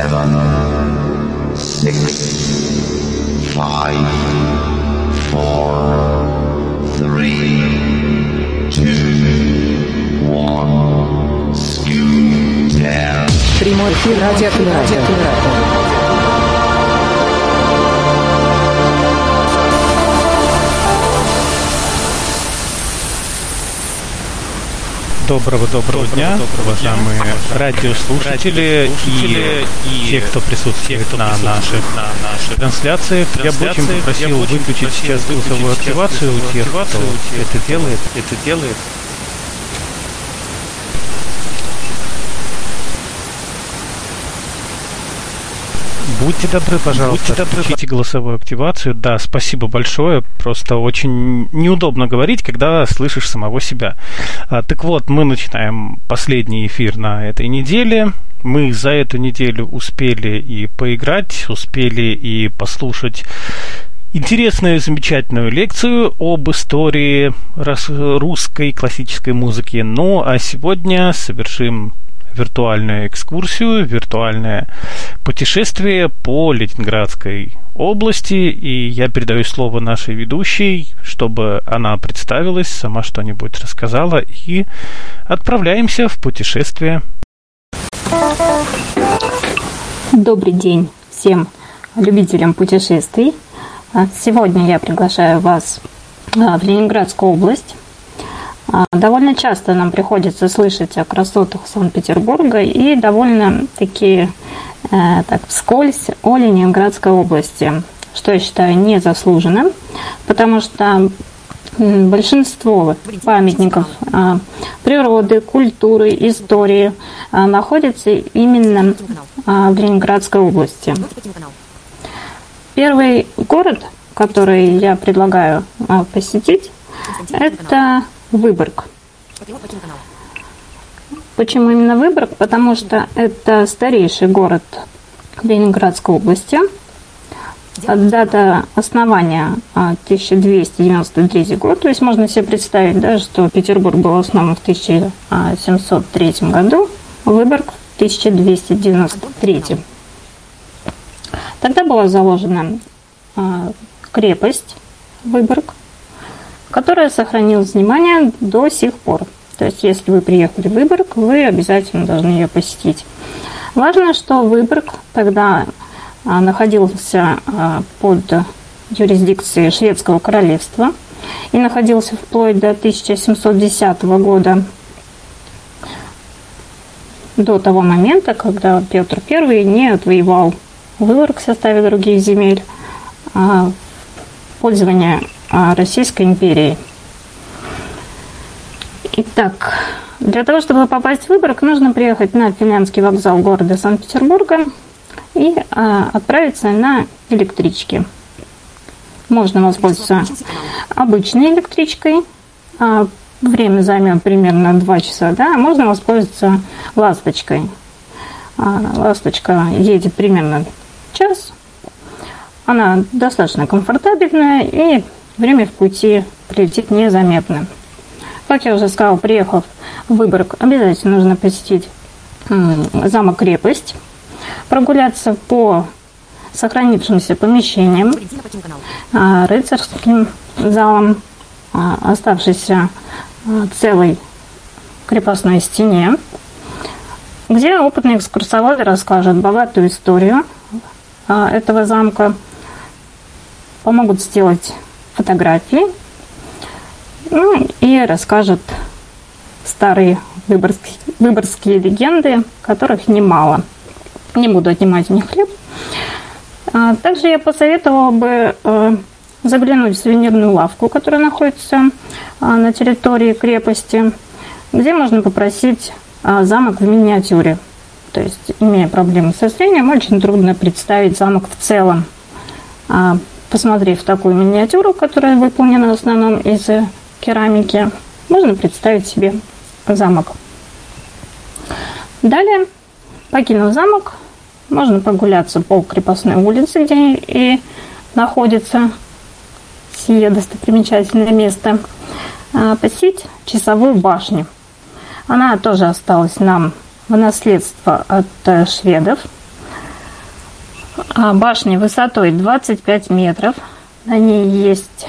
seven, six, five, four, three, two, one, skew down. Прямой эфир радио Доброго доброго дня, уважаемые радиослушатели и, и те, кто присутствует на наших на наших трансляциях. Я бы очень попросил выключить сейчас голосовую активацию у тех, кто это делает. Это делает. Будьте добры, пожалуйста, Будьте добры. включите голосовую активацию. Да, спасибо большое. Просто очень неудобно говорить, когда слышишь самого себя. А, так вот, мы начинаем последний эфир на этой неделе. Мы за эту неделю успели и поиграть, успели и послушать интересную, замечательную лекцию об истории русской классической музыки. Ну, а сегодня совершим виртуальную экскурсию, виртуальное путешествие по Ленинградской области, и я передаю слово нашей ведущей, чтобы она представилась, сама что-нибудь рассказала, и отправляемся в путешествие. Добрый день всем любителям путешествий. Сегодня я приглашаю вас а, в Ленинградскую область, довольно часто нам приходится слышать о красотах Санкт-Петербурга и довольно такие э, так вскользь о Ленинградской области, что я считаю незаслуженным, потому что большинство памятников а, природы, культуры, истории а, находится именно в Ленинградской области. Первый город, который я предлагаю посетить, это Выборг. Почему именно Выборг? Потому что это старейший город Ленинградской области. Дата основания 1293 год. То есть можно себе представить, да, что Петербург был основан в 1703 году, Выборг в 1293. Тогда была заложена а, крепость Выборг, которая сохранилась внимание до сих пор. То есть, если вы приехали в Выборг, вы обязательно должны ее посетить. Важно, что Выборг тогда а, находился а, под юрисдикцией Шведского королевства и находился вплоть до 1710 года, до того момента, когда Петр I не отвоевал Выборг в составе других земель, а пользование Российской империи. Итак, для того, чтобы попасть в Выборг, нужно приехать на финляндский вокзал города Санкт-Петербурга и а, отправиться на электричке. Можно воспользоваться обычной электричкой. А, время займет примерно 2 часа, да, можно воспользоваться ласточкой. А, ласточка едет примерно час. Она достаточно комфортабельная и время в пути прилетит незаметно. Как я уже сказала, приехав в Выборг, обязательно нужно посетить замок-крепость, прогуляться по сохранившимся помещениям, а, рыцарским залам, а, оставшейся а, целой крепостной стене, где опытный экскурсовод расскажет богатую историю этого замка, помогут сделать фотографии ну, и расскажет старые выборгские, выборгские легенды, которых немало. Не буду отнимать у них хлеб. А, также я посоветовала бы э, заглянуть в сувенирную лавку, которая находится а, на территории крепости, где можно попросить а, замок в миниатюре. То есть, имея проблемы со зрением, очень трудно представить замок в целом посмотрев такую миниатюру, которая выполнена в основном из керамики, можно представить себе замок. Далее, покинув замок, можно прогуляться по крепостной улице, где и находится сие достопримечательное место, а, посетить часовую башню. Она тоже осталась нам в наследство от э, шведов. А, башня высотой 25 метров. На ней есть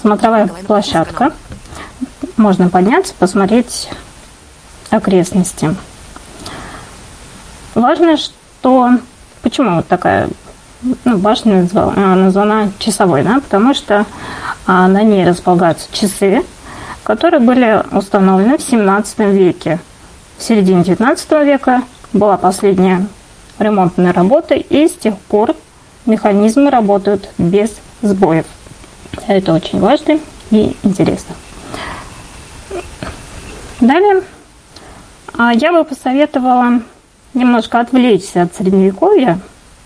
смотровая площадка. Можно подняться, посмотреть окрестности. Важно, что... Почему вот такая ну, башня назвала, названа часовой, да? Потому что а, на ней располагаются часы, которые были установлены в 17 веке. В середине 19 века была последняя ремонтная работа, и с тех пор механизмы работают без сбоев. Это очень важно и интересно. Далее а, я бы посоветовала немножко отвлечься от средневековья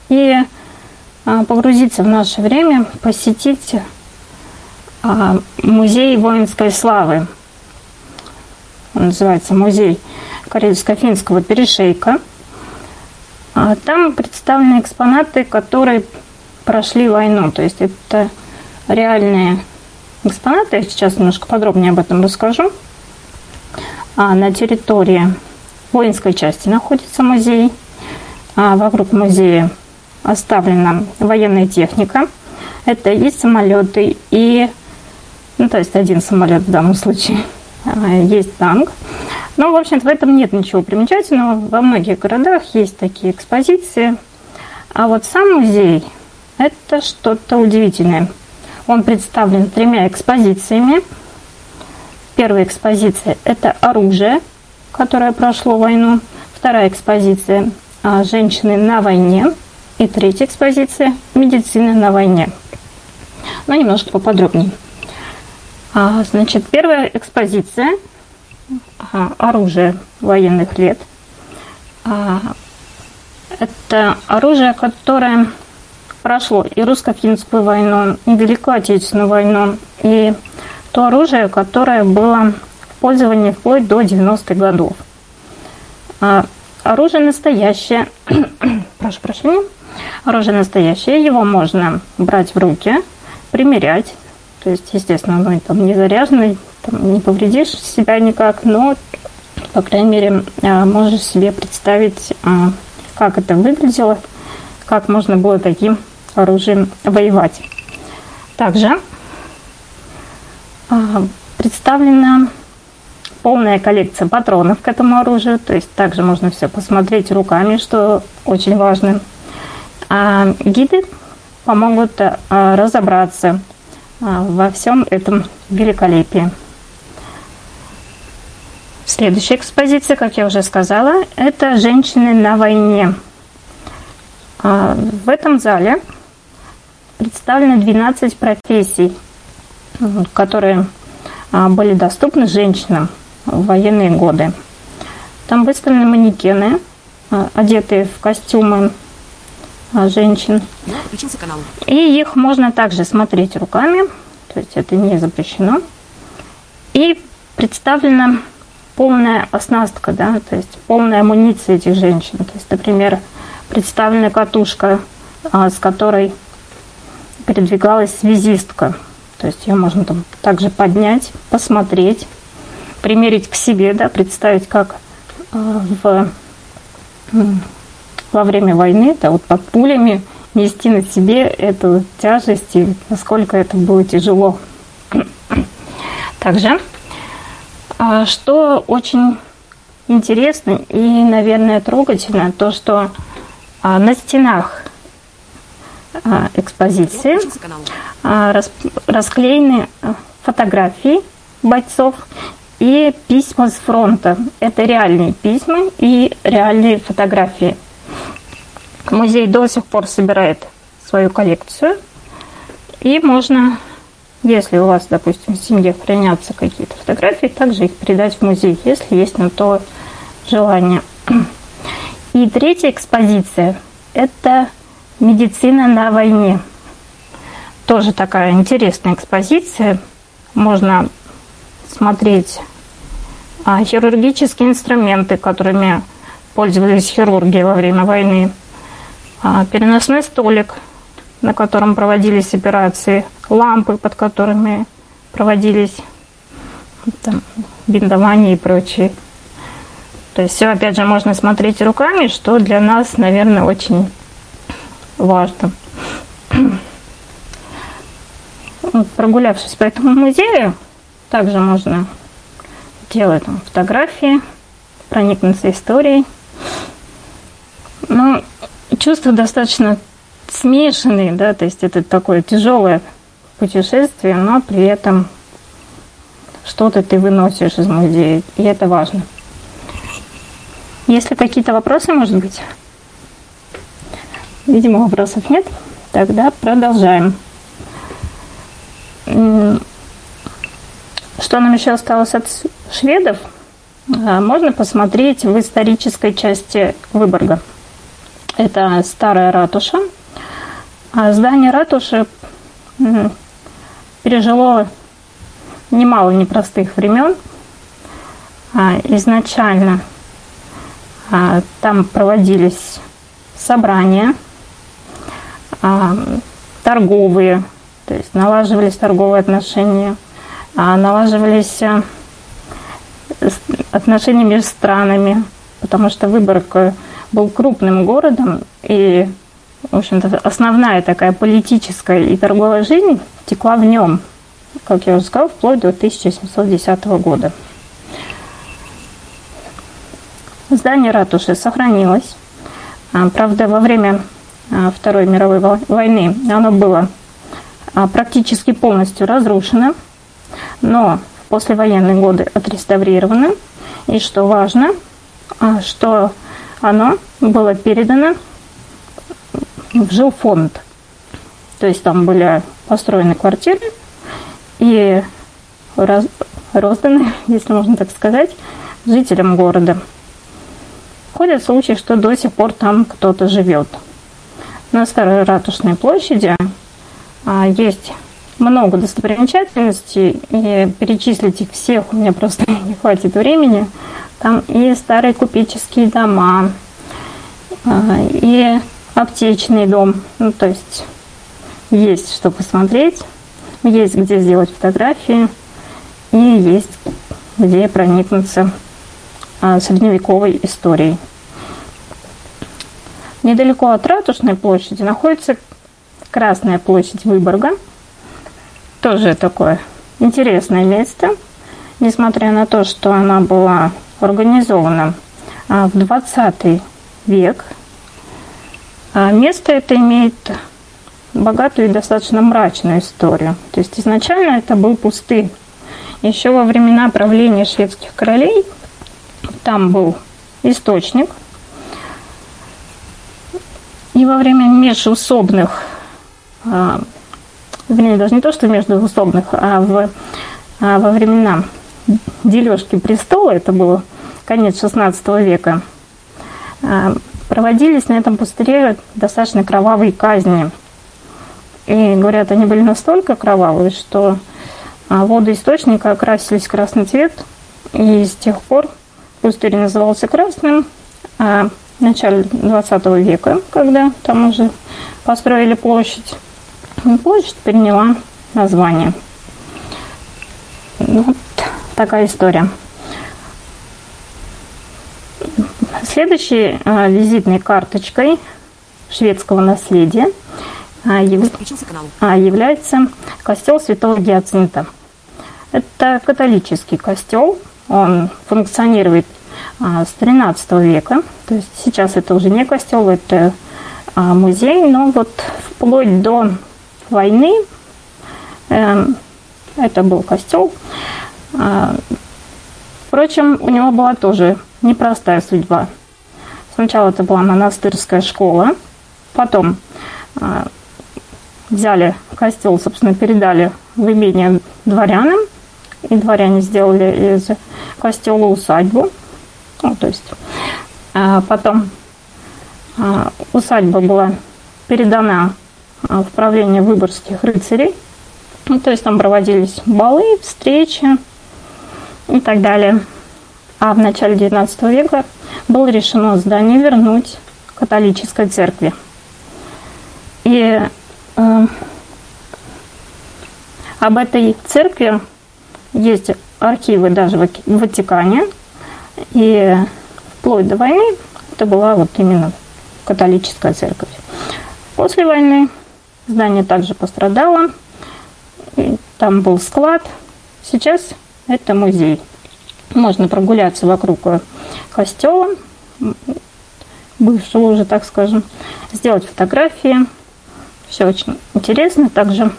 и а, погрузиться в наше время, посетить а, музей воинской славы. Он называется музей Карельско-финского перешейка. Там представлены экспонаты, которые прошли войну. То есть это реальные экспонаты. Я сейчас немножко подробнее об этом расскажу. А на территории воинской части находится музей. А вокруг музея оставлена военная техника. Это и самолеты, и, ну, то есть один самолет в данном случае, а, есть танк. Ну, в общем-то, в этом нет ничего примечательного. Во многих городах есть такие экспозиции. А вот сам музей – это что-то удивительное. Он представлен тремя экспозициями. Первая экспозиция – это оружие, которое прошло войну. Вторая экспозиция – женщины на войне. И третья экспозиция – медицина на войне. Но ну, немножко поподробнее. А, значит, первая экспозиция а, – оружие военных лет. А, это оружие, которое прошло и русско-финскую войну, и Великую Отечественную войну, и то оружие, которое было в пользовании вплоть до 90-х годов. Оружие настоящее, прошу прощения, оружие настоящее, его можно брать в руки, примерять, то есть, естественно, оно там не заряженный, там, не повредишь себя никак, но, по крайней мере, а, можешь себе представить, а, как это выглядело, как можно было таким оружием воевать. Также а, представлена полная коллекция патронов к этому оружию, то есть также можно все посмотреть руками, что очень важно. А гиды помогут разобраться во всем этом великолепии. Следующая экспозиция, как я уже сказала, это «Женщины на войне». В этом зале представлены 12 профессий, которые а, были доступны женщинам в военные годы. Там выставлены манекены, а, одетые в костюмы а, женщин. И их можно также смотреть руками, то есть это не запрещено. И представлена полная оснастка, да, то есть полная амуниция этих женщин. То есть, например, представлена катушка, с которой передвигалась связистка. То есть ее можно там также поднять, посмотреть, примерить к себе, да, представить, как э, в, во время войны, да, вот под пулями нести на себе эту тяжесть и насколько это было тяжело. Также, э, что очень интересно и, наверное, трогательно, то, что э, на стенах а, экспозиции а, расклеены а, фотографии бойцов и письма с фронта. Это реальные письма и реальные фотографии. Музей до сих пор собирает свою коллекцию. И можно, если у вас, допустим, в семье хранятся какие-то фотографии, также их передать в музей, если есть на то желание. И третья экспозиция – это Медицина на войне. Тоже такая интересная экспозиция. Можно смотреть а, хирургические инструменты, которыми пользовались хирурги во время войны. А, переносной столик, на котором проводились операции, лампы, под которыми проводились там, бинтование и прочее. То есть все, опять же, можно смотреть руками, что для нас, наверное, очень важно. Прогулявшись по этому музею, также можно делать там, фотографии, проникнуться историей. Но чувства достаточно смешанные, да, то есть это такое тяжелое путешествие, но при этом что-то ты выносишь из музея, и это важно. Если какие-то вопросы, может быть? Видимо, вопросов нет. Тогда продолжаем. Что нам еще осталось от шведов? А, можно посмотреть в исторической части Выборга. Это старая ратуша. А здание ратуши пережило немало непростых времен. А, изначально а, там проводились собрания торговые, то есть налаживались торговые отношения, налаживались отношения между странами, потому что Выборг был крупным городом, и, в общем-то, основная такая политическая и торговая жизнь текла в нем, как я уже сказала, вплоть до 1710 года. Здание ратуши сохранилось. А, правда, во время а, Второй мировой войны оно было а, практически полностью разрушено, но в послевоенные годы отреставрировано. И что важно, что оно было передано в жилфонд. То есть там были построены квартиры и раз, розданы, если можно так сказать, жителям города. Ходят слухи, что до сих пор там кто-то живет. На Старой Ратушной площади а, есть много достопримечательностей, и перечислить их всех у меня просто не хватит времени. Там и старые купеческие дома, а, и аптечный дом. Ну, то есть есть что посмотреть, есть где сделать фотографии, и есть где проникнуться а, средневековой историей. Недалеко от Ратушной площади находится Красная площадь Выборга. Тоже такое интересное место, несмотря на то, что она была организована а, в 20 век. А место это имеет богатую и достаточно мрачную историю. То есть изначально это был пустырь. Еще во времена правления шведских королей там был источник, и во время межусобных, а, вернее, даже не то, что межусобных, а, в, во времена дележки престола, это было конец XVI века, а, проводились на этом пустыре достаточно кровавые казни. И, говорят, они были настолько кровавые, что а, воды источника окрасились в красный цвет, и с тех пор пустырь назывался красным, а в начале 20 века, когда там уже построили площадь, площадь приняла название. Вот такая история. Следующей а, визитной карточкой шведского наследия а, а, является костел Святого Гиацинта. Это католический костел, он функционирует с 13 века. То есть сейчас это уже не костел, это музей, но вот вплоть до войны э, это был костел. А, впрочем, у него была тоже непростая судьба. Сначала это была монастырская школа, потом взяли костел, собственно, передали в имение дворянам, и дворяне сделали из костела усадьбу. Ну, то есть а потом а, усадьба была передана а, в правление выборгских рыцарей. Ну, то есть там проводились балы, встречи и так далее. А в начале XIX века было решено здание вернуть католической церкви. И э, об этой церкви есть архивы даже в Ватикане, и вплоть до войны это была вот именно католическая церковь. После войны здание также пострадало. И там был склад. Сейчас это музей. Можно прогуляться вокруг костела, бывшего уже, так скажем, сделать фотографии. Все очень интересно, также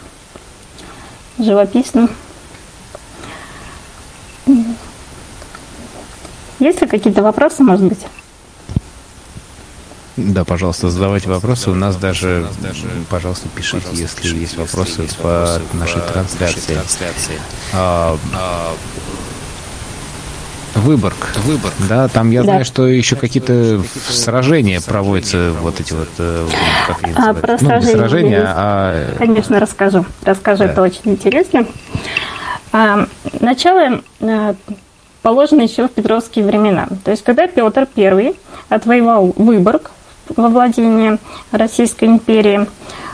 живописно. Есть ли какие-то вопросы, может быть? Да, пожалуйста, задавайте вопросы. У нас даже, пожалуйста, пишите, если есть вопросы по нашей трансляции. А, Выборг. Выборг. Да, там я да. знаю, что еще какие-то сражения проводятся, вот эти вот, э, как они а, про ну, сражения, сражения а... Конечно, расскажу. Расскажу, да. это очень интересно. А, начало а, положено еще в петровские времена. То есть, когда Петр I отвоевал Выборг во владении Российской империи,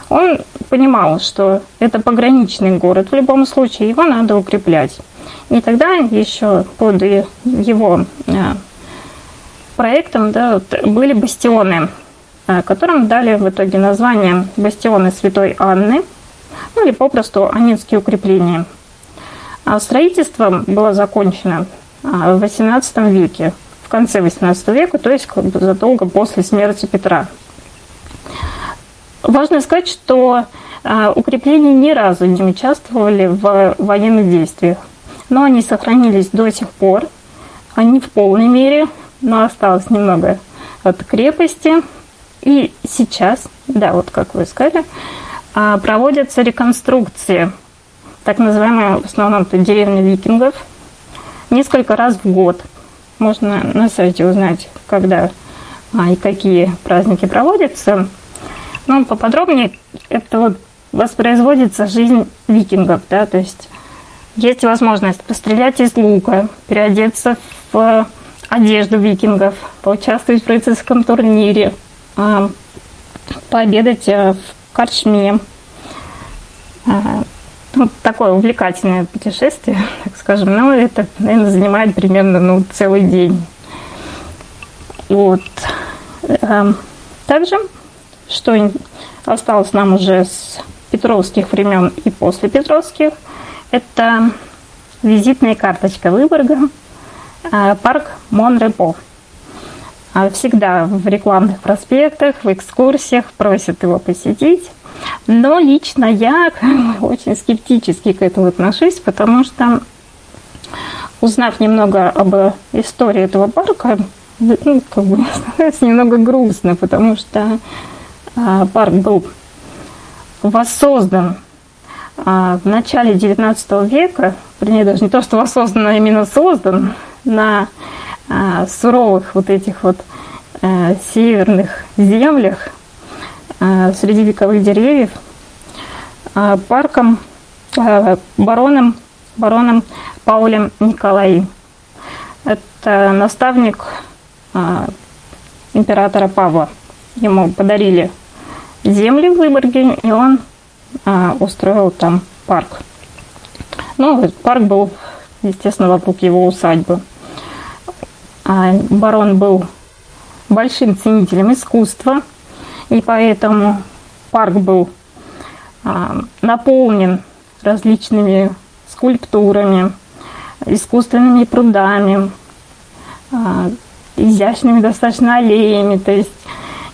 он понимал, что это пограничный город в любом случае, его надо укреплять. И тогда еще под его э, проектом да, были бастионы, э, которым дали в итоге название бастионы Святой Анны, ну или попросту Анинские укрепления. А строительство было закончено э, в XVIII веке, в конце XVIII века, то есть как бы задолго после смерти Петра. Важно сказать, что укрепления ни разу не участвовали в военных действиях но они сохранились до сих пор. Они в полной мере, но осталось немного от крепости. И сейчас, да, вот как вы сказали, а, проводятся реконструкции, так называемые в основном это викингов, несколько раз в год. Можно на сайте узнать, когда а, и какие праздники проводятся. Но поподробнее это вот воспроизводится жизнь викингов, да, то есть есть возможность пострелять из лука, переодеться в одежду викингов, поучаствовать в рыцарском турнире, а, пообедать э, в корчме. А, ну, такое увлекательное путешествие, так скажем. Но это, наверное, занимает примерно ну, целый день. Вот. Эм, также, что осталось нам уже с петровских времен и после петровских – это визитная карточка Выборга, а, парк Монрепо. А, всегда в рекламных проспектах, в экскурсиях просят его посетить. Но лично я очень скептически к этому отношусь, потому что, узнав немного об истории этого парка, ну, как бы становится немного грустно, потому что а, парк был воссоздан а в начале XIX века, вернее, даже не то, что воссоздан, а именно создан на а, суровых вот этих вот а, северных землях среди вековых деревьев парком бароном, бароном Паулем Николаи. Это наставник императора Павла. Ему подарили земли в Выборге, и он устроил там парк. Ну, парк был, естественно, вокруг его усадьбы. Барон был большим ценителем искусства, и поэтому парк был а, наполнен различными скульптурами, искусственными прудами, а, изящными достаточно аллеями. То есть,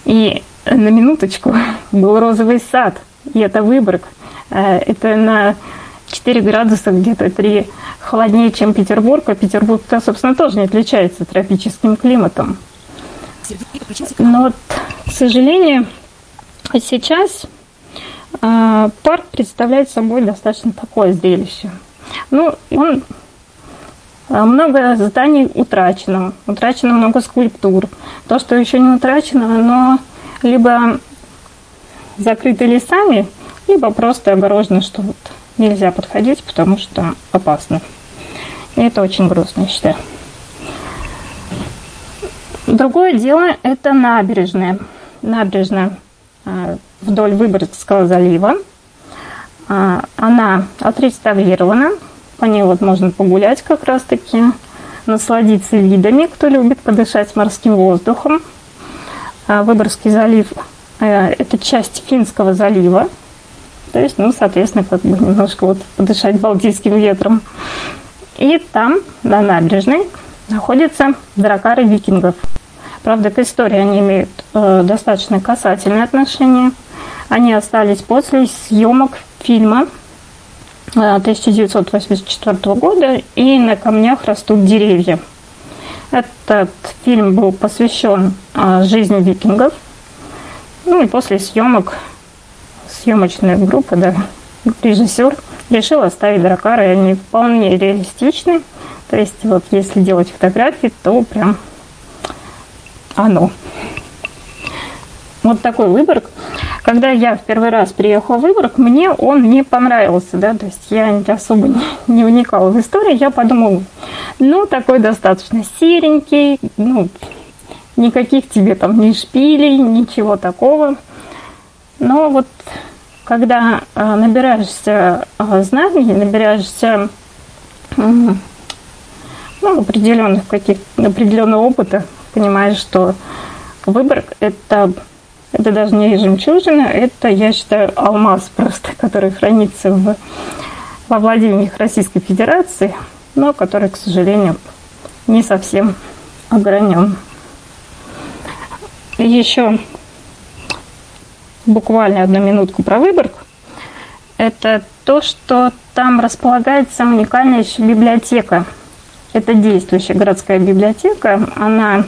и на минуточку был розовый сад – и это Выборг. Э, это на 4 градуса где-то 3 холоднее, чем Петербург, а Петербург-то, собственно, тоже не отличается тропическим климатом. Но к сожалению, сейчас э, парк представляет собой достаточно такое зрелище. Ну, он э, много зданий утрачено, утрачено много скульптур. То, что еще не утрачено, оно либо закрыты лесами, либо просто огорожено, что вот нельзя подходить, потому что опасно. И это очень грустно, я считаю. Другое дело – это набережная. Набережная а, вдоль Выборгского залива. А, она отреставрирована. По ней вот можно погулять как раз-таки, насладиться видами, кто любит подышать морским воздухом. А, Выборгский залив Э, это часть Финского залива. То есть, ну, соответственно, как бы немножко вот подышать балтийским ветром. И там, на набережной, находятся дракары викингов. Правда, к истории они имеют э, достаточно касательное отношение. Они остались после съемок фильма 1984 э, года и «На камнях растут деревья». Этот фильм был посвящен э, жизни викингов. Ну и после съемок съемочная группа, да, режиссер решил оставить дракары, и они вполне реалистичны. То есть вот если делать фотографии, то прям оно. Вот такой Выборг. Когда я в первый раз приехала в Выборг, мне он не понравился, да, то есть я особо не, не вникала в историю, я подумала, ну, такой достаточно серенький, ну, никаких тебе там ни шпилей, ничего такого. Но вот когда э, набираешься э, знаний, набираешься ну, определенных каких определенного опыта, понимаешь, что Выборг это это даже не жемчужина, это, я считаю, алмаз просто, который хранится в, во владениях Российской Федерации, но который, к сожалению, не совсем огранен. еще буквально одну минутку про Выборг. Это то, что там располагается уникальная еще библиотека. Это действующая городская библиотека. Она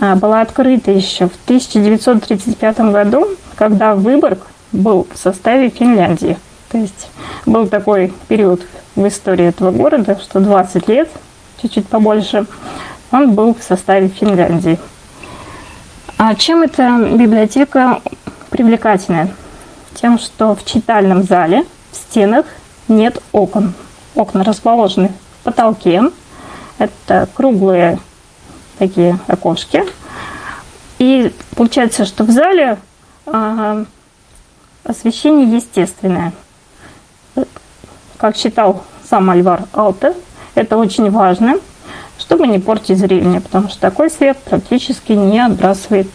а, была открыта еще в 1935 году, когда Выборг был в составе Финляндии. То есть был такой период в истории этого города, что 20 лет, чуть-чуть побольше, он был в составе Финляндии. А чем эта библиотека привлекательная? Тем, что в читальном зале в стенах нет окон. Окна расположены в потолке. Это круглые такие окошки. И получается, что в зале а, освещение естественное. Как считал сам Альвар Алте, это очень важно, чтобы не портить зрение, потому что такой свет практически не отбрасывает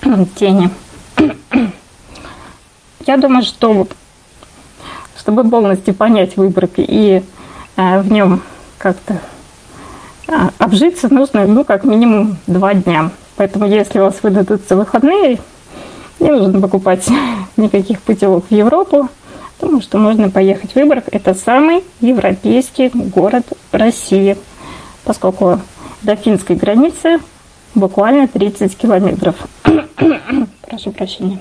тени. Я думаю, что чтобы полностью понять Выборг и э, в нем как-то а, обжиться нужно, ну, как минимум два дня. Поэтому, если у вас выдадутся выходные, не нужно покупать никаких путевок в Европу, потому что можно поехать в Выборг. Это самый европейский город России, поскольку до финской границы буквально 30 километров. Прошу прощения.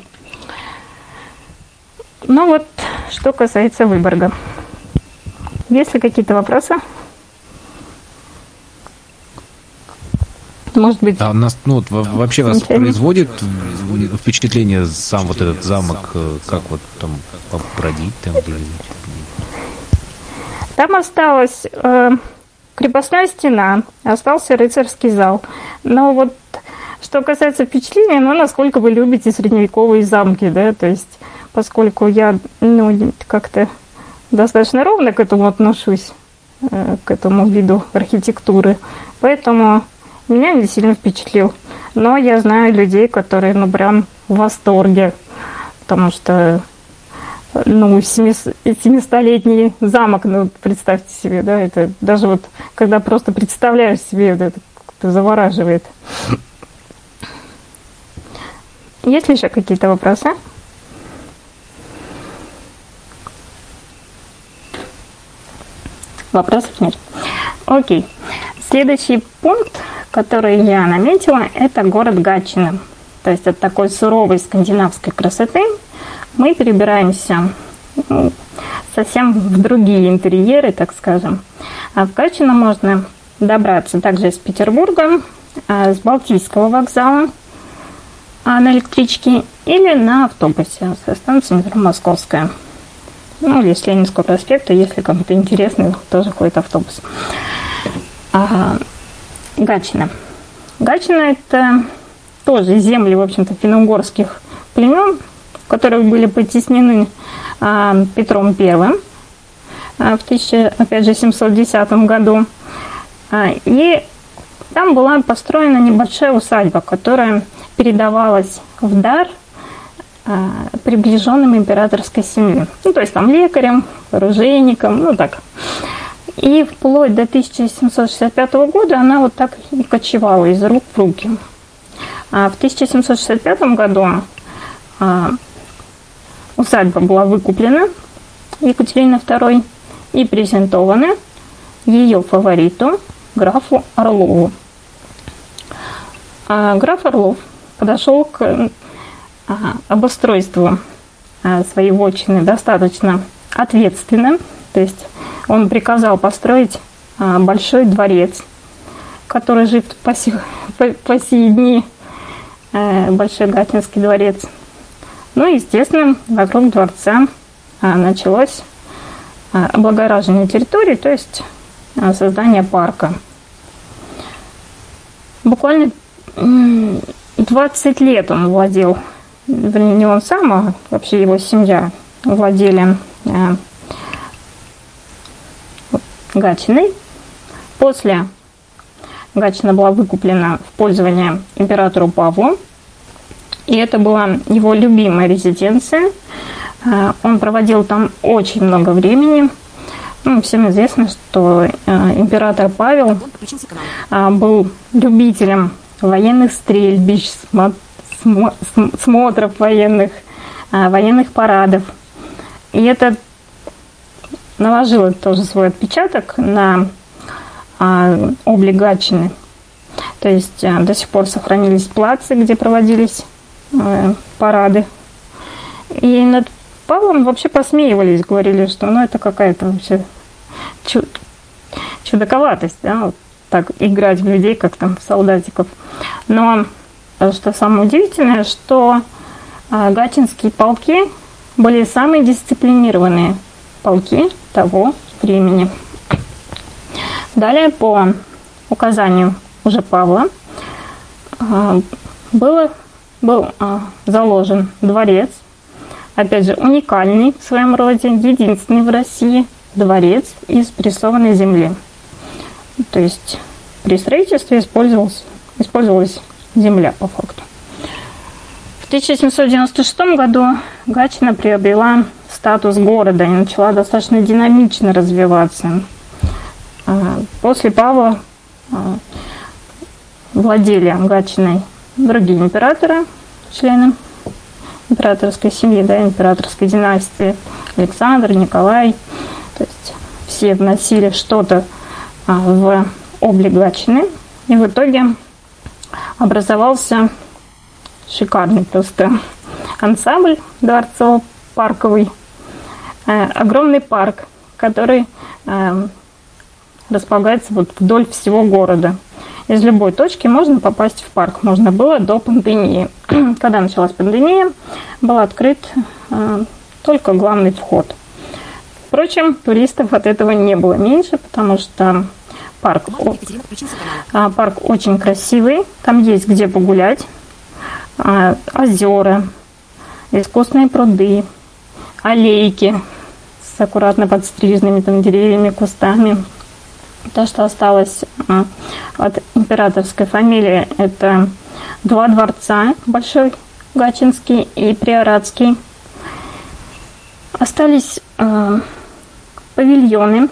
Ну вот, что касается Выборга. Есть ли какие-то вопросы? Может быть. А нас, ну, вот, вообще вас производит впечатление сам вот этот замок, э, как вот там бродить там где-нибудь? Там осталась э, крепостная стена, остался рыцарский зал. Но вот что касается впечатления, ну, насколько вы любите средневековые замки, да, то есть, поскольку я, ну, как-то достаточно ровно к этому отношусь, э, к этому виду архитектуры, поэтому меня не сильно впечатлил. Но я знаю людей, которые, ну, прям в восторге, потому что, ну, 700-летний замок, ну, представьте себе, да, это даже вот, когда просто представляешь себе, это как-то завораживает. Есть ли еще какие-то вопросы? Вопросов нет. Окей. Следующий пункт который я наметила, это город Гатчина. То есть от такой суровой скандинавской красоты мы перебираемся ну, совсем в другие интерьеры, так скажем. А в Гатчино можно добраться также из Петербурга, а, с Балтийского вокзала а, на электричке или на автобусе со станции метро Московская. Ну, или с Ленинского проспекта, если кому-то интересно, тоже ходит автобус. Гачина. Гачина – это тоже земли, в общем-то, финно-угорских племен, которые были потеснены а, Петром I а, в 1710 году. А, и там была построена небольшая усадьба, которая передавалась в дар а, приближенным императорской семьи. Ну, то есть там лекарем, оружейником, ну так. И вплоть до 1765 года она вот так и кочевала из рук в руки. А в 1765 году а, усадьба была выкуплена Екатериной II и презентована ее фавориту, графу Орлову. А граф Орлов подошел к обустройству своей вотчины достаточно ответственно, то есть он приказал построить большой дворец, который жив по, сих, по, по сии дни, Большой Гатинский дворец. Ну, естественно, вокруг дворца началось облагораживание территории, то есть создание парка. Буквально 20 лет он владел не он сам, а вообще его семья владели Гатиной. После Гатчина была выкуплена в пользование императору Павлу. И это была его любимая резиденция. Э, он проводил там очень много времени. Ну, всем известно, что э, император Павел э, был любителем военных стрельбищ, смотров военных, а, военных парадов. И это наложило тоже свой отпечаток на а, облик Гатчины. То есть а, до сих пор сохранились плацы, где проводились парады. И над Павлом вообще посмеивались, говорили, что ну это какая-то вообще чуд чудаковатость, да, вот так играть в людей, как там солдатиков. Но что самое удивительное, что а, гатинские полки были самые дисциплинированные полки того времени. Далее по указанию уже Павла а, было, был а, заложен дворец, опять же уникальный в своем роде, единственный в России дворец из прессованной земли. То есть при строительстве использовался, использовалась земля по факту. В 1796 году Гатчина приобрела статус города и начала достаточно динамично развиваться. А, после Павла а, владели Гатчиной другие императоры, члены императорской семьи, да, императорской династии, Александр, Николай. То есть все вносили что-то а, в облик Гатчины. И в итоге образовался шикарный просто ансамбль дворцово-парковый. Э, огромный парк, который э, располагается вот вдоль всего города. Из любой точки можно попасть в парк. Можно было до пандемии. Когда началась пандемия, был открыт э, только главный вход. Впрочем, туристов от этого не было меньше, потому что парк. А, парк очень красивый, там есть где погулять, озера, искусственные пруды, аллейки с аккуратно подстриженными там деревьями, кустами. То, что осталось а, от императорской фамилии, это два дворца, Большой Гачинский и Приоратский. Остались павильоны,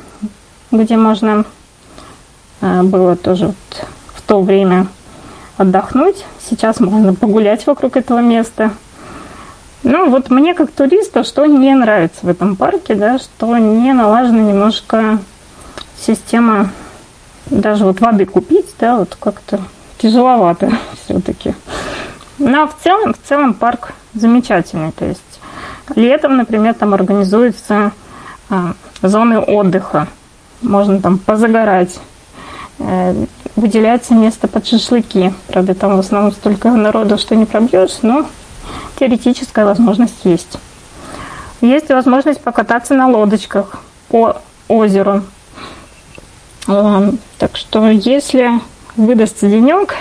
где можно а, было тоже вот в то время отдохнуть. Сейчас можно погулять вокруг этого места. Ну, вот мне как туристу, что не нравится в этом парке, да, что не налажена немножко система даже вот воды купить, да, вот как-то тяжеловато все-таки. Но в целом, в целом парк замечательный. То есть летом, например, там организуются а, зоны отдыха. Можно там позагорать Э, выделяется место под шашлыки. Правда, там в основном столько народу, что не пробьешь, но теоретическая возможность есть. Есть возможность покататься на лодочках по озеру. Э, так что, если выдастся денек,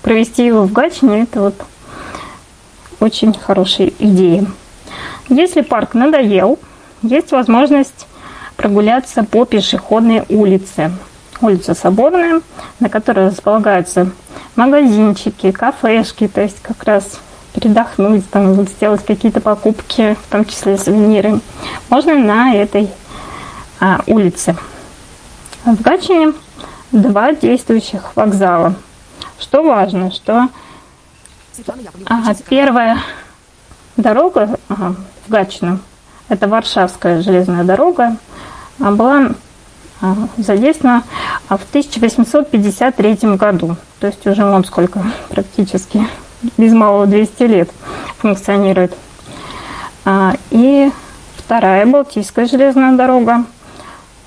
провести его в Гатчине, это вот очень хорошая идея. Если парк надоел, есть возможность прогуляться по пешеходной улице улица Соборная, на которой располагаются магазинчики, кафешки, то есть как раз передохнуть, там, сделать какие-то покупки, в том числе сувениры, можно на этой а, улице. В Гатчине два действующих вокзала. Что важно, что а, первая дорога а, в Гатчину, это Варшавская железная дорога, а, была а, задействована в 1853 году. То есть уже вон сколько практически, без малого 200 лет функционирует. И вторая Балтийская железная дорога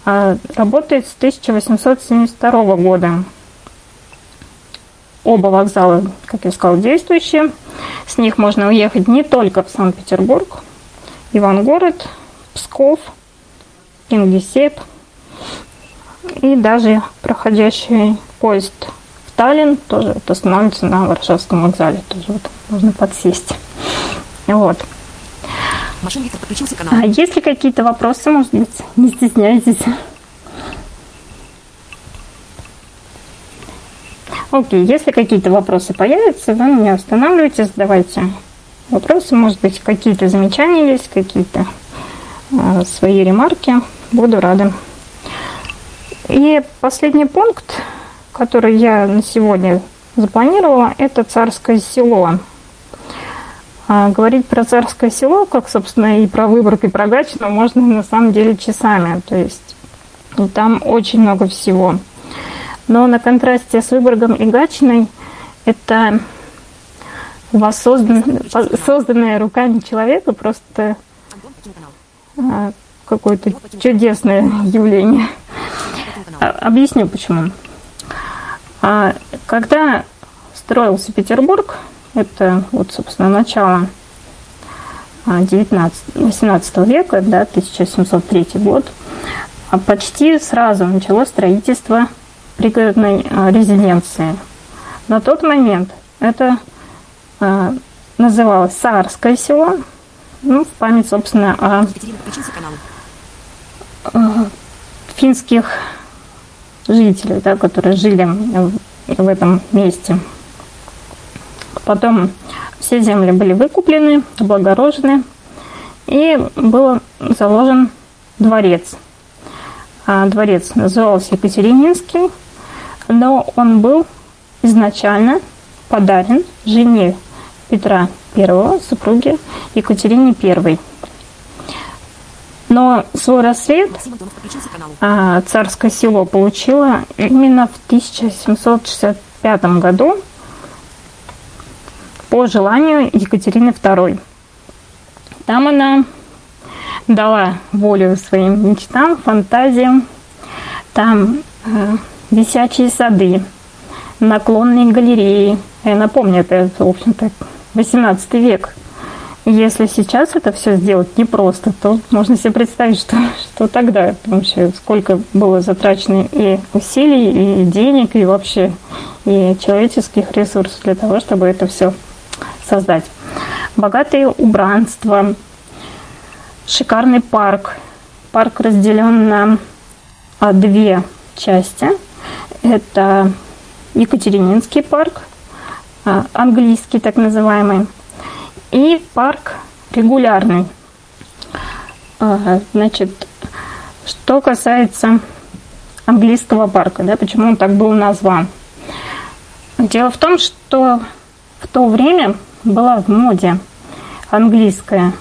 работает с 1872 года. Оба вокзала, как я сказала, действующие. С них можно уехать не только в Санкт-Петербург, Ивангород, Псков, Кингисепп и даже проходящий поезд в Таллин тоже вот останавливается на Варшавском вокзале. Тоже вот можно подсесть. Вот. Машин Виктор подключился к каналу. А есть ли какие-то вопросы, может быть, не стесняйтесь. Окей, если какие-то вопросы появятся, вы меня останавливайте, задавайте вопросы, может быть, какие-то замечания есть, какие-то э, свои ремарки. Буду рада. И последний пункт, который я на сегодня запланировала, это царское село. А говорить про царское село, как, собственно, и про Выборг, и про Гатчину, можно на самом деле часами. То есть там очень много всего. Но на контрасте с Выборгом и Гатчиной это воссоздан, созданное руками человека просто а, какое-то чудесное явление. А, объясню почему. А, когда строился Петербург, это вот, собственно, начало 19-18 века, да, 1703 год, почти сразу началось строительство пригородной а, резиденции. На тот момент это а, называлось Саарское село, ну, в память, собственно, о а, финских жителей, да, которые жили в этом месте. Потом все земли были выкуплены, облагорожены, и был заложен дворец. А дворец назывался Екатерининский, но он был изначально подарен жене Петра I, супруге Екатерине I. Но свой рассвет а, царское село получило именно в 1765 году по желанию Екатерины II. Там она дала волю своим мечтам, фантазиям. Там э, висячие сады, наклонные галереи. Я напомню, это, в общем-то, 18 век. Если сейчас это все сделать непросто, то можно себе представить, что, что тогда, вообще, сколько было затрачено и усилий, и денег, и вообще и человеческих ресурсов для того, чтобы это все создать. Богатое убранство, шикарный парк. Парк разделен на а, две части – это Екатерининский парк, а, английский так называемый, и парк регулярный. А, значит, что касается английского парка, да, почему он так был назван. Дело в том, что в то время была в моде английская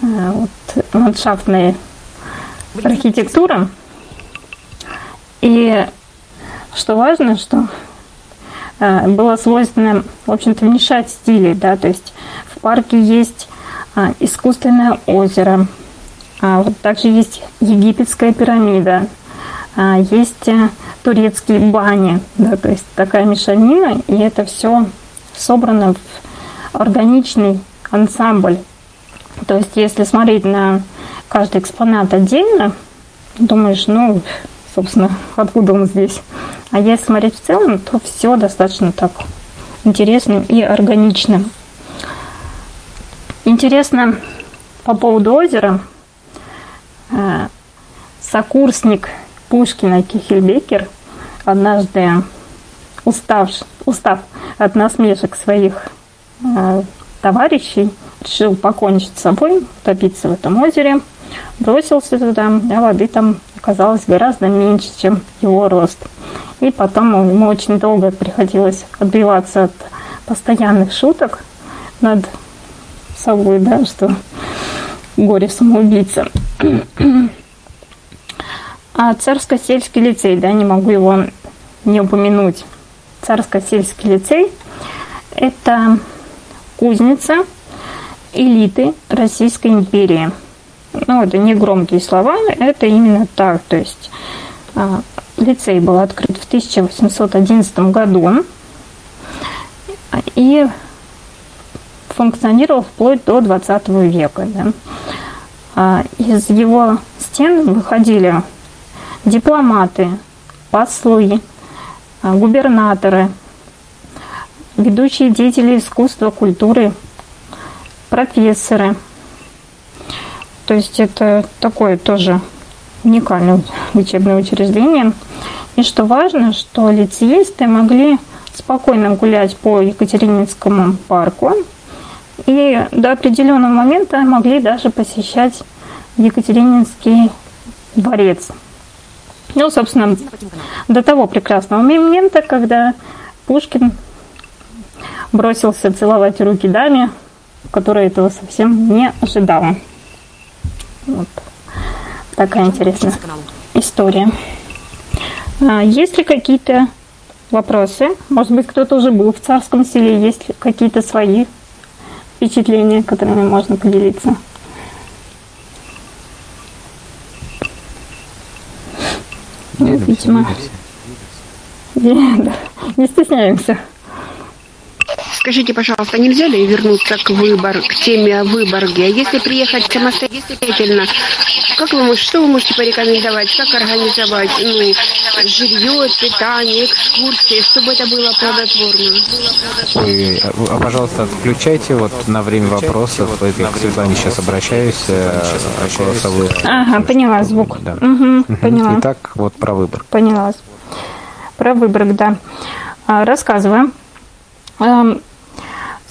э, вот, ландшафтная архитектура. И что важно, что было свойственно, в общем-то, вмешать стили, да, то есть в парке есть а, искусственное озеро, а, вот также есть египетская пирамида, а, есть а, турецкие бани, да, то есть такая мешанина, и это все собрано в органичный ансамбль. То есть если смотреть на каждый экспонат отдельно, думаешь, ну, собственно, откуда он здесь. А если смотреть в целом, то все достаточно так интересным и органичным. Интересно по поводу озера. Э, сокурсник Пушкина Кихельбекер однажды, устав, устав от насмешек своих э, товарищей решил покончить с собой, топиться в этом озере, бросился туда, а воды там оказалось гораздо меньше, чем его рост. И потом ему очень долго приходилось отбиваться от постоянных шуток над собой, да, что горе самоубийца. А царско-сельский лицей, да, не могу его не упомянуть. Царско-сельский лицей – это кузница элиты Российской империи. Ну, это не громкие слова, это именно так. То есть а, лицей был открыт в 1811 году и функционировал вплоть до 20 века. Да. А, из его стен выходили дипломаты, послы, а, губернаторы, ведущие деятели искусства, культуры, профессоры. То есть это такое тоже уникальное учебное учреждение. И что важно, что лицеисты могли спокойно гулять по Екатерининскому парку и до определенного момента могли даже посещать Екатерининский дворец. Ну, собственно, до того прекрасного момента, когда Пушкин бросился целовать руки даме, которая этого совсем не ожидала. Вот. Такая интересная история. А, есть ли какие-то вопросы? Может быть, кто-то уже был в царском селе, есть ли какие-то свои впечатления, которыми можно поделиться? Ну, видимо, не, не стесняемся. Скажите, пожалуйста, нельзя ли вернуться к выбор, к теме о Выборге? Если приехать самостоятельно, как вы можете, что вы можете порекомендовать, как организовать ну, жилье, питание, экскурсии, чтобы это было плодотворно? Вы, а, пожалуйста, отключайте вот на время вопросов. Я к Светлане сейчас обращаюсь. Э, голосовой. Ага, поняла звук. Да. Угу, поняла. Итак, вот про выбор. Поняла. Про Выборг, да. А, рассказываем.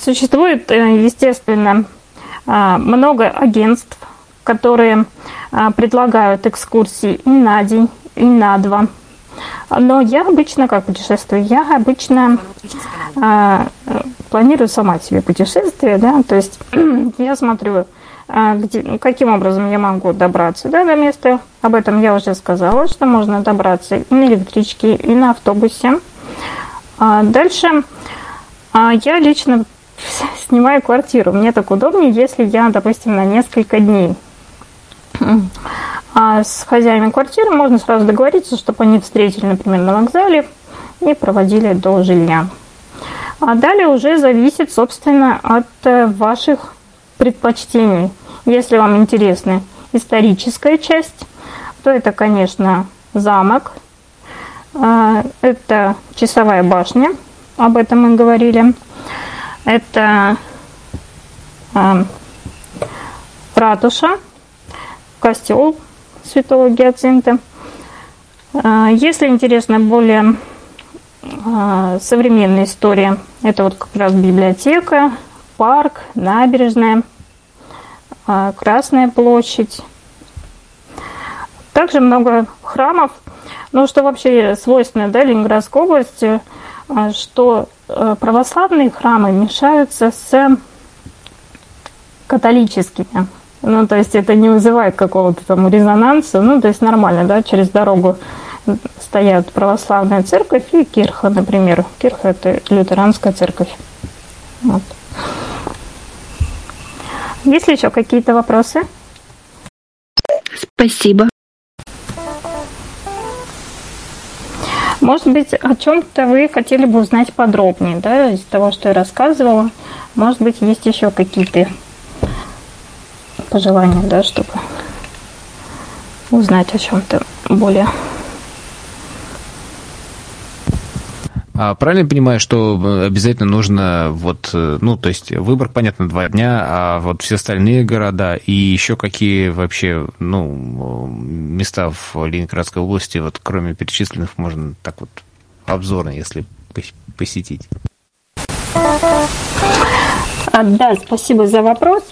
Существует, э, естественно, а, много агентств, которые а, предлагают экскурсии и на день, и на два. Но я обычно, как путешествую, я обычно э, планирую сама себе путешествие, да, то есть я смотрю, где, каким образом я могу добраться да, до места. Об этом я уже сказала, что можно добраться и на электричке, и на автобусе. А дальше а я лично снимаю квартиру. Мне так удобнее, если я, допустим, на несколько дней. А с хозяином квартиры можно сразу договориться, чтобы они встретили, например, на вокзале и проводили до жилья. А далее уже зависит, собственно, от э, ваших предпочтений. Если вам интересна историческая часть, то это, конечно, замок, а, это часовая башня – об этом мы говорили. Это э, ратуша, костел святого Гиацинта. Э, если интересна более э, современная история, это вот как раз библиотека, парк, набережная, э, Красная площадь. Также много храмов, ну что вообще свойственно да, Ленинградской области – что э, православные храмы мешаются с католическими. Ну, то есть это не вызывает какого-то там резонанса, ну, то есть нормально, да, через дорогу стоят православная церковь и кирха, например. Кирха – это лютеранская церковь. Вот. Есть ли еще какие-то вопросы? Спасибо. Может быть, о чем-то вы хотели бы узнать подробнее, да, из того, что я рассказывала. Может быть, есть еще какие-то пожелания, да, чтобы узнать о чем-то более А правильно понимаю, что э, обязательно нужно вот, э, ну, то есть выбор, понятно, два дня, а вот все остальные города и еще какие вообще, ну, места в Ленинградской области, вот кроме перечисленных, можно так вот обзорно, если посетить? А, да, спасибо за вопрос.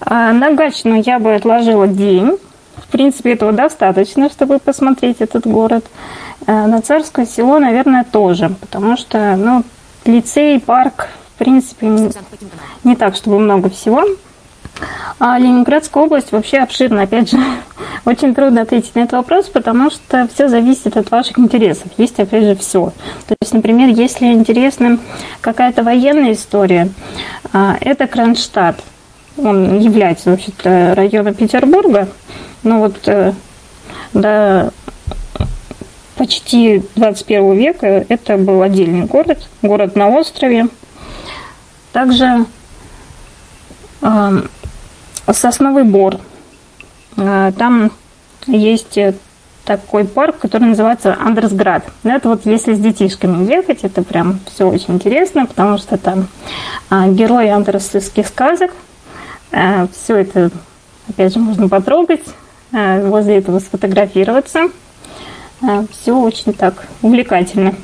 А, на Гатчину я бы отложила день. В принципе, этого достаточно, чтобы посмотреть этот город. А, на Царское село, наверное, тоже, потому что, ну, лицей, парк, в принципе, не, не так, чтобы много всего. А Ленинградская область вообще обширна. Опять же, очень трудно ответить на этот вопрос, потому что все зависит от ваших интересов. Есть, опять же, все. То есть, например, если интересна какая-то военная история, а, это Кронштадт. Он является, вообще-то, районом Петербурга. Но вот э, до почти 21 века это был отдельный город, город на острове. Также Сосновый бор. А, там есть такой парк, который называется Андерсград. Ну, это вот если с детишками ехать, это прям все очень интересно, потому что там а, герои андерсовских сказок. А, все это, опять же, можно потрогать, возле этого сфотографироваться. Все очень так увлекательно.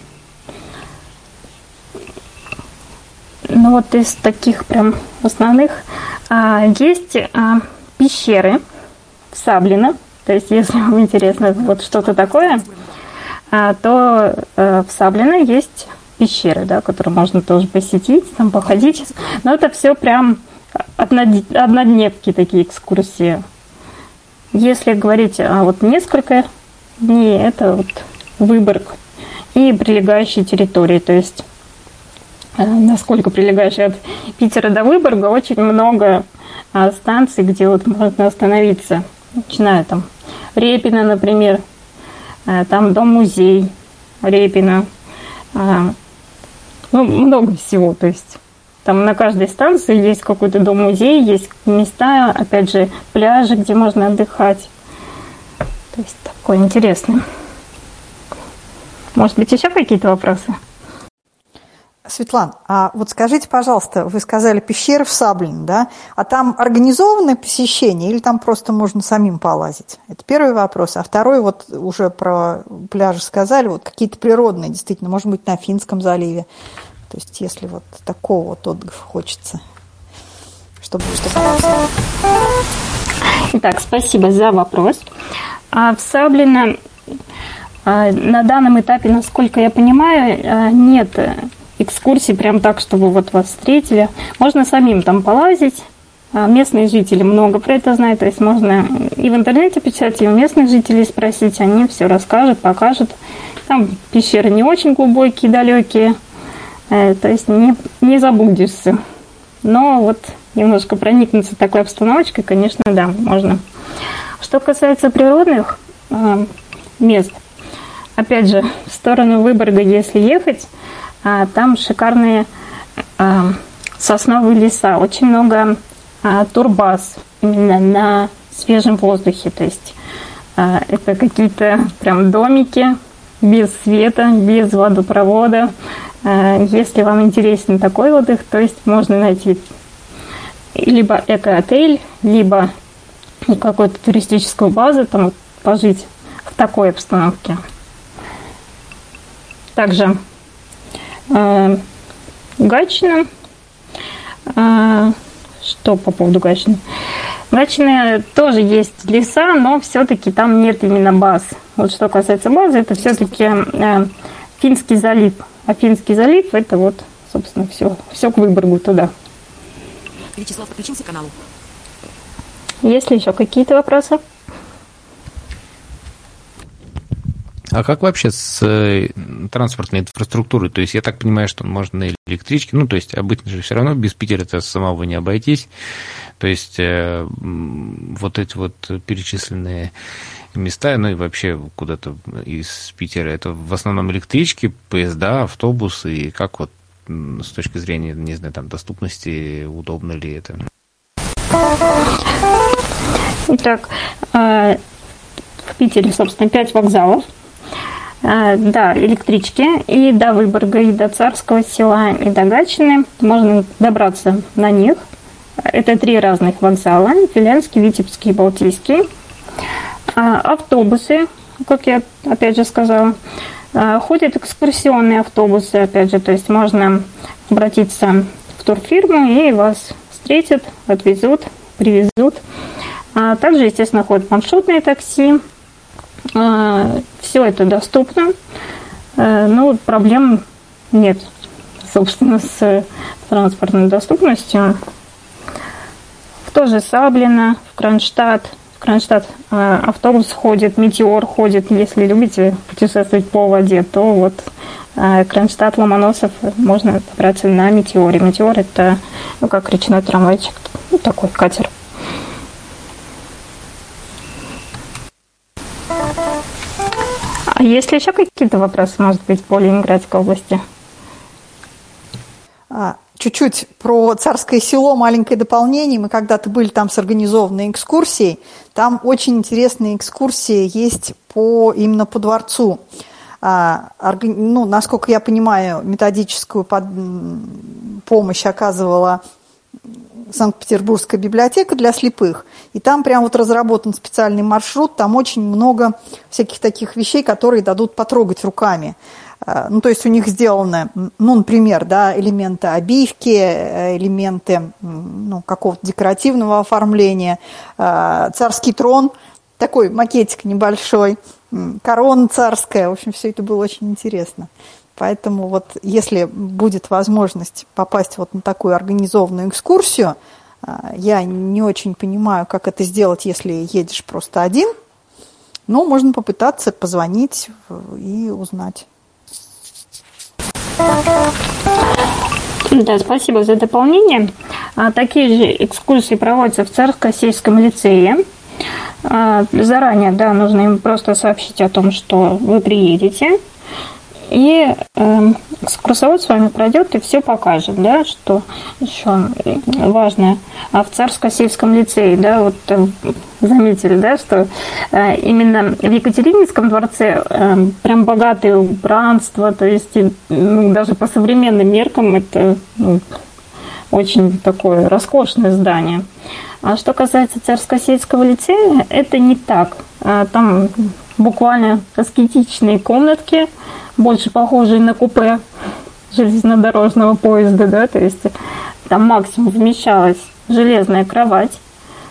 Ну вот из таких прям основных а, есть а, пещеры в Саблино. То есть, если вам интересно вот что-то такое, а, то а, в Саблино есть пещеры, да, которые можно тоже посетить, там походить. Но это все прям однодневки такие экскурсии. Если говорить а вот несколько дней, это вот Выборг и прилегающие территории. То есть Э, насколько прилегающая от Питера до Выборга, очень много а, станций, где вот можно остановиться. Начиная там Репина, например, э, там дом-музей Репина. Ну, много всего, то есть там на каждой станции есть какой-то дом-музей, есть места, опять же, пляжи, где можно отдыхать. То есть такое интересное. Может быть, еще какие-то вопросы? Светлана, а вот скажите, пожалуйста, вы сказали пещеры в Саблине, да? А там организованное посещение или там просто можно самим полазить? Это первый вопрос. А второй, вот уже про пляжи сказали, вот какие-то природные, действительно, может быть, на Финском заливе. То есть, если вот такого вот отдыха хочется, чтобы... чтобы... Итак, спасибо за вопрос. А в Саблино а, на данном этапе, насколько я понимаю, а, нет экскурсий прям так, чтобы вот вас встретили. Можно самим там полазить. А, местные жители много про это знают, то есть можно и в интернете печатать, и у местных жителей спросить, они все расскажут, покажут. Там пещеры не очень глубокие, далекие, то есть не, не заблудишься. Но вот немножко проникнуться такой обстановочкой, конечно, да, можно. Что касается природных э, мест, опять же, в сторону Выборга, если ехать, а, там шикарные а, сосновые леса, очень много а, турбаз именно на свежем воздухе. То есть это какие-то прям домики без света, без водопровода. Если вам интересен такой отдых, то есть можно найти либо эко-отель, либо какую-то туристическую базу, там пожить в такой обстановке. Также э, Гатчина. Э, что по поводу Гатчины? Гатчины тоже есть леса, но все-таки там нет именно баз. Вот что касается базы, это все-таки э, Финский залив. А Финский залив это вот, собственно, все, все к Выборгу туда. Вячеслав подключился к каналу. Есть ли еще какие-то вопросы? А как вообще с э, транспортной инфраструктурой? То есть я так понимаю, что можно на электричке, ну, то есть обычно же все равно без Питера-то самого не обойтись. То есть э, вот эти вот перечисленные места, ну и вообще куда-то из Питера, это в основном электрички, поезда, автобусы, и как вот с точки зрения, не знаю, там, доступности, удобно ли это? Итак, э, в Питере, собственно, пять вокзалов – а, да, электрички и до Выборга, и до Царского села, и до Гатчины. Можно добраться на них. Это три разных вокзала. Финляндский, Витебский и Балтийский. А, автобусы, как я опять же сказала. А, ходят экскурсионные автобусы, опять же, то есть можно обратиться в турфирму и вас встретят, отвезут, привезут. А также, естественно, ходят маршрутные такси. Все это доступно. А, ну, проблем нет, собственно, с транспортной доступностью. В то же Саблино, в Кронштадт, Кронштадт а, автобус ходит, метеор ходит. Если любите путешествовать по воде, то вот а, Кронштадт, Ломоносов можно добраться на метеоре. Метеор это ну, как речной трамвайчик, ну, такой катер. А есть ли еще какие-то вопросы, может быть, по Ленинградской области? А, чуть-чуть про царское село, маленькое дополнение. Мы когда-то были там с организованной экскурсией. Там очень интересные экскурсии есть по, именно по дворцу. А, ну, насколько я понимаю, методическую под... помощь оказывала Санкт-Петербургская библиотека для слепых. И там прям вот разработан специальный маршрут, там очень много всяких таких вещей, которые дадут потрогать руками. А, ну, то есть у них сделаны, ну, например, да, элементы обивки, э, элементы ну, какого-то декоративного оформления, а, царский трон, такой макетик небольшой, корона царская, в общем, все это было очень интересно. Поэтому вот если будет возможность попасть вот на такую организованную экскурсию, а, я не очень понимаю, как это сделать, если едешь просто один, но можно попытаться позвонить и узнать. Да, спасибо за дополнение. А, такие же экскурсии проводятся в Царско-сельском лицее. А, заранее, да, нужно им просто сообщить о том, что вы приедете. И э, экскурсовод с вами пройдет и все покажет, да, что еще важно. А в Царско-сельском лицее, да, вот э, заметили, да, что э, именно в Екатерининском дворце э, прям богатое убранство, то есть ну, даже по современным меркам это ну, очень такое роскошное здание. А что касается Царско-сельского лицея, это не так. А, там буквально аскетичные комнатки, больше похожие на купе железнодорожного поезда, да, то есть там максимум вмещалась железная кровать,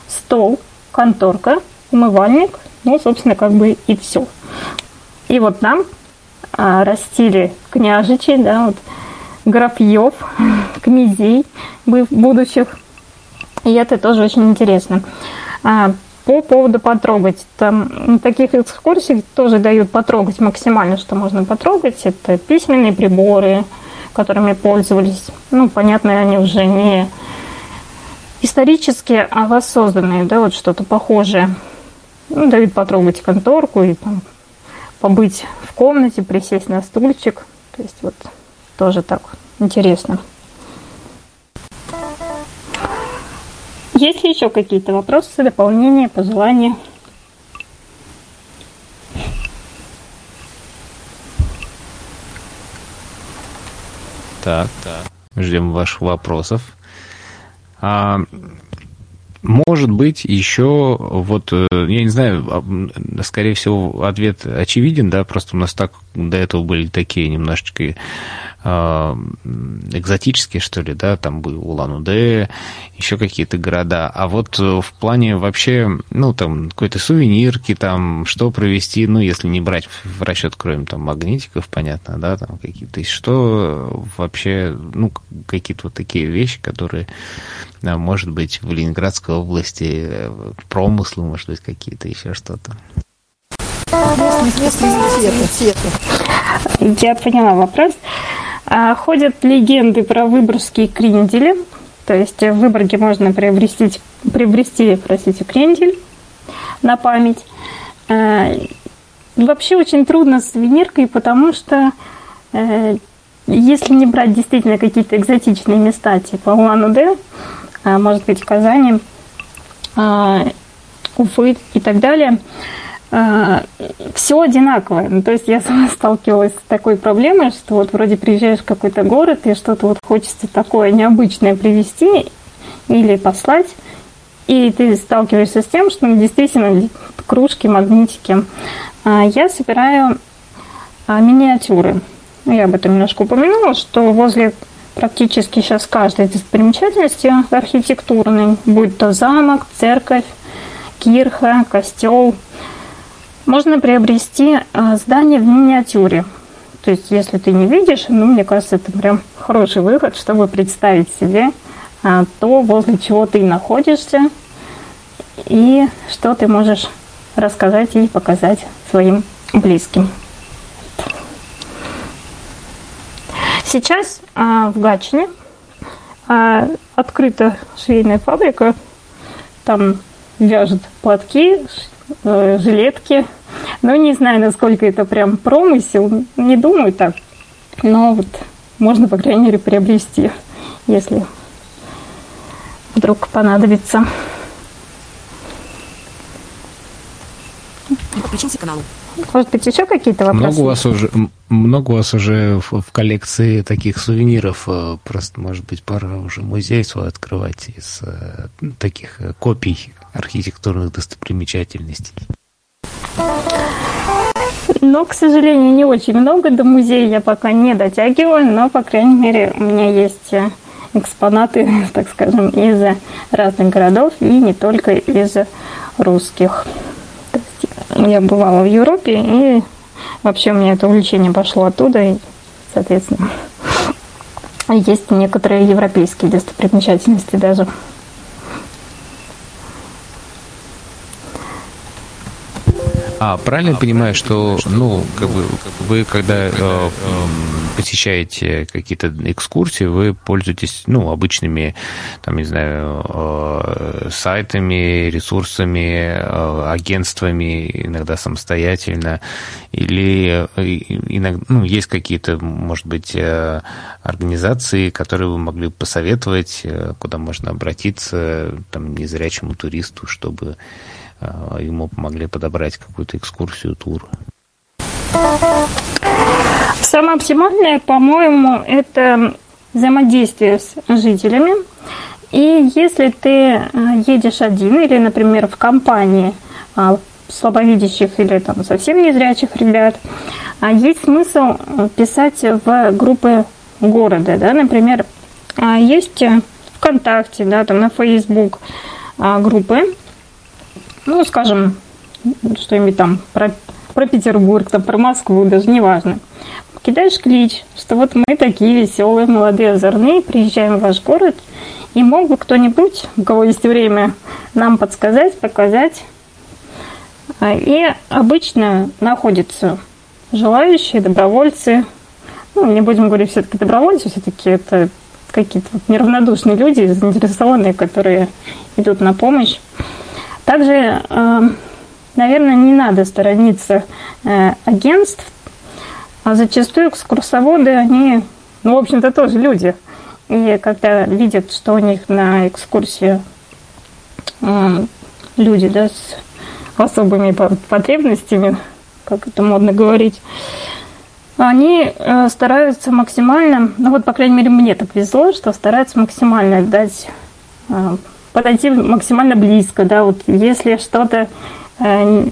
стол, конторка, умывальник, ну, собственно, как бы и все. И вот там а, растили княжичей, да, вот графьев, князей будущих. И это тоже очень интересно. А, по поводу потрогать. Там таких экскурсий тоже дают потрогать максимально, что можно потрогать. Это письменные приборы, которыми пользовались. Ну, понятно, они уже не исторические, а воссозданные, да, вот что-то похожее. Ну, дают потрогать конторку и там, побыть в комнате, присесть на стульчик. То есть вот тоже так интересно. Есть ли еще какие-то вопросы, дополнения, пожелания? Так, так. Ждем ваших вопросов. А, может быть, еще вот, э, я не знаю, а, скорее всего, ответ очевиден, да, просто у нас так до этого были такие немножечко экзотические, что ли, да, там был Улан-Удэ, еще какие-то города. А вот э, в плане вообще, ну, там, какой-то сувенирки, там, что провести, ну, если не брать в расчет, кроме там магнитиков, понятно, да, там какие-то, что вообще, ну, какие-то вот такие вещи, которые, может быть, в Ленинградской области, э, промыслы, может быть, какие-то, еще что-то. Я поняла вопрос. А, ходят легенды про выборгские крендели. То есть в Выборге можно приобрести, приобрести простите, крендель на память. А, вообще очень трудно с сувениркой, потому что э, если не брать действительно какие-то экзотичные места, типа Улан-Удэ, а, может быть, Казани, Уфы и так далее – все одинаковое. Ну, то есть я сама сталкивалась с такой проблемой, что вот вроде приезжаешь в какой-то город, и что-то вот хочется такое необычное привезти или послать, и ты сталкиваешься с тем, что ну, действительно кружки, магнитики. А я собираю а, миниатюры. Я об этом немножко упомянула, что возле практически сейчас каждой достопримечательности архитектурной, будь то замок, церковь, кирха, костел, можно приобрести а, здание в миниатюре. То есть, если ты не видишь, ну, мне кажется, это прям хороший выход, чтобы представить себе а, то, возле чего ты находишься, и что ты можешь рассказать и показать своим близким. Сейчас а, в Гатчине открыта швейная фабрика. Там вяжут платки, э, жилетки. Ну, не знаю, насколько это прям промысел. Не думаю так. Но вот можно, по крайней мере, приобрести, если вдруг понадобится. Подключился к каналу. Может быть, еще какие-то вопросы? Много у вас уже, много у вас уже в, в коллекции таких сувениров. Э, просто, может быть, пора уже музей свой открывать из э, таких э, копий архитектурных достопримечательностей. Но, к сожалению, не очень много. До музея я пока не дотягиваю, но, по крайней мере, у меня есть экспонаты, так скажем, из разных городов и не только из русских. Я бывала в Европе, и вообще у меня это увлечение пошло оттуда, и, соответственно, есть некоторые европейские достопримечательности даже. А правильно я понимаю, что, ну, как бы вы когда э, э, посещаете какие-то экскурсии, вы пользуетесь, ну, обычными, там, не знаю, э, сайтами, ресурсами, э, агентствами, иногда самостоятельно, или э, иногда, ну, есть какие-то, может быть, организации, которые вы могли бы посоветовать, куда можно обратиться, там, незрячему туристу, чтобы ему помогли подобрать какую-то экскурсию, тур? Самое оптимальное, по-моему, это взаимодействие с жителями. И если ты а, едешь один или, например, в компании а, слабовидящих или там совсем незрячих ребят, есть смысл писать в группы города, да, например, есть ВКонтакте, да, там на Facebook группы, ну, скажем, что-нибудь там про, про Петербург, там, про Москву, даже неважно. Кидаешь клич, что вот мы такие веселые, молодые, озорные, приезжаем в ваш город, и мог бы кто-нибудь, у кого есть время, нам подсказать, показать. А, и обычно находятся желающие, добровольцы. Ну, не будем говорить все-таки добровольцы, все-таки это какие-то неравнодушные люди, заинтересованные, которые идут на помощь. Также, эм, наверное, не надо сторониться э, агентств, а зачастую экскурсоводы, они, ну, в общем-то, тоже люди. И когда видят, что у них на экскурсии эм, люди да, с особыми потребностями, как это модно говорить, они э, стараются максимально, ну вот, по крайней мере, мне так везло, что стараются максимально дать э, подойти максимально близко, да, вот если что-то э,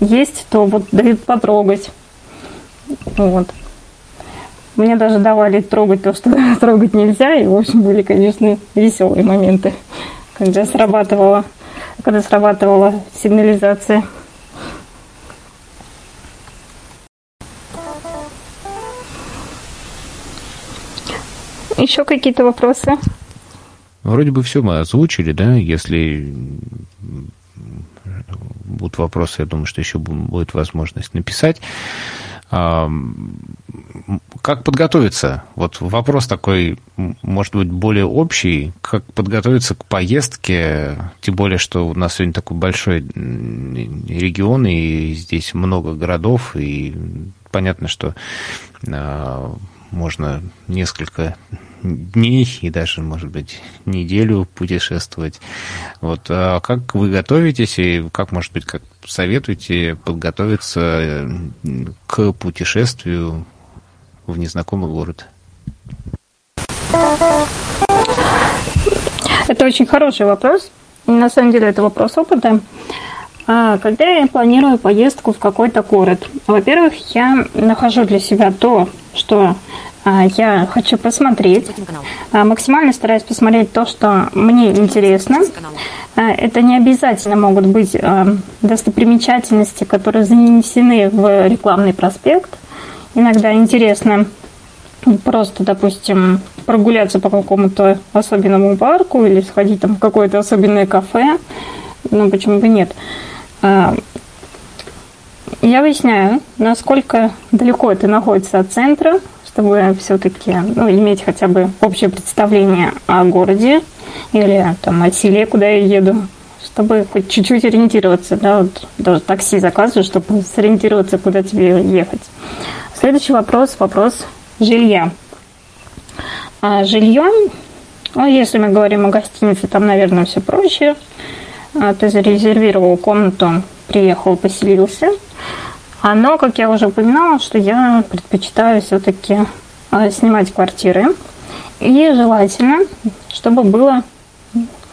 есть, то вот дают потрогать. Вот. Мне даже давали трогать то, что трогать нельзя, и, в общем, были, конечно, веселые моменты, когда срабатывала, когда срабатывала сигнализация. Еще какие-то вопросы? Вроде бы все мы озвучили, да, если будут вопросы, я думаю, что еще будет возможность написать. Как подготовиться? Вот вопрос такой, может быть, более общий. Как подготовиться к поездке? Тем более, что у нас сегодня такой большой регион, и здесь много городов, и понятно, что а, можно несколько дней и даже, может быть, неделю путешествовать. Вот. А как вы готовитесь и как, может быть, как советуете подготовиться э, к путешествию в незнакомый город? Это очень хороший вопрос. На самом деле это вопрос опыта. А, когда я планирую поездку в какой-то город, во-первых, я нахожу для себя то, что я хочу посмотреть. А, максимально стараюсь посмотреть то, что мне интересно. А, это не обязательно могут быть достопримечательности, которые занесены в рекламный проспект. Иногда интересно просто, допустим, прогуляться по какому-то особенному парку или сходить там в какое-то особенное кафе. Ну, почему бы нет. Я выясняю, насколько далеко это находится от центра, чтобы все-таки ну, иметь хотя бы общее представление о городе или там, о селе, куда я еду, чтобы хоть чуть-чуть ориентироваться, да, вот даже такси заказываю, чтобы сориентироваться, куда тебе ехать. Следующий вопрос, вопрос жилья. А жилье, ну, если мы говорим о гостинице, там, наверное, все проще. А, ты зарезервировал комнату, приехал, поселился – но, как я уже упоминала, что я предпочитаю все-таки а, снимать квартиры. И желательно, чтобы было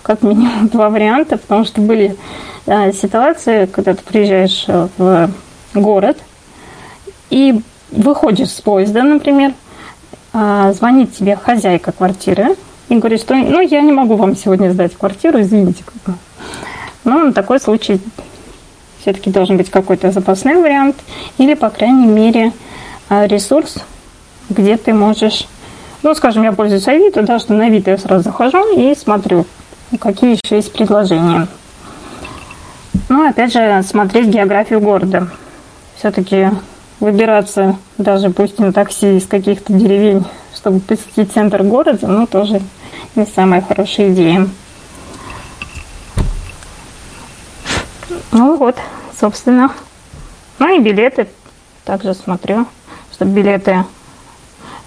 как минимум два варианта, потому что были а, ситуации, когда ты приезжаешь в город и выходишь с поезда, например, звонит тебе хозяйка квартиры и говорит, что ну, я не могу вам сегодня сдать квартиру, извините. Ну, на такой случай все-таки должен быть какой-то запасной вариант или, по крайней мере, а, ресурс, где ты можешь... Ну, скажем, я пользуюсь Авито, да, что на Авито я сразу захожу и смотрю, какие еще есть предложения. Ну, опять же, смотреть географию города. Все-таки выбираться даже пусть на такси из каких-то деревень, чтобы посетить центр города, ну, тоже не самая хорошая идея. Ну вот, собственно. Ну и билеты. Также смотрю, чтобы билеты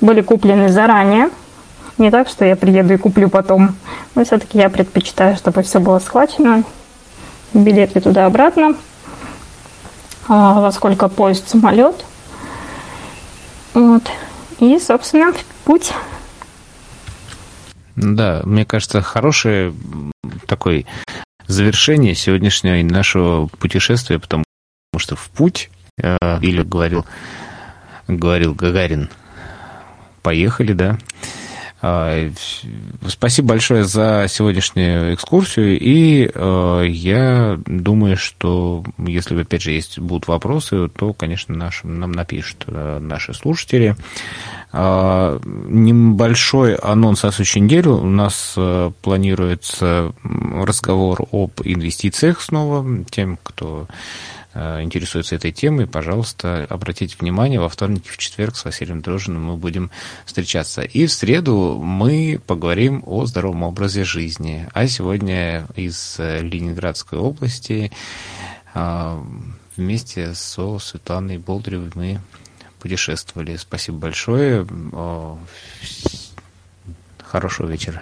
были куплены заранее. Не так, что я приеду и куплю потом. Но все-таки я предпочитаю, чтобы все было схвачено. Билеты туда-обратно. А, во сколько поезд, самолет. Вот. И, собственно, путь. Да, мне кажется, хороший такой завершение сегодняшнего нашего путешествия, потому что в путь, э, или говорил, говорил Гагарин, поехали, да. А, спасибо большое за сегодняшнюю экскурсию, и э, я думаю, что если, опять же, есть будут вопросы, то, конечно, нашим, нам напишут э, наши слушатели. А, небольшой анонс о следующей неделе. У нас э, планируется разговор об инвестициях снова. Тем, кто Э, интересуется этой темой, пожалуйста, обратите внимание, во вторник и в четверг с Василием Дрожиным мы будем встречаться. И в среду мы поговорим о здоровом образе жизни. А сегодня из э, Ленинградской области э, вместе со Светланой Болдыревой мы путешествовали. Спасибо большое. Хорошего вечера.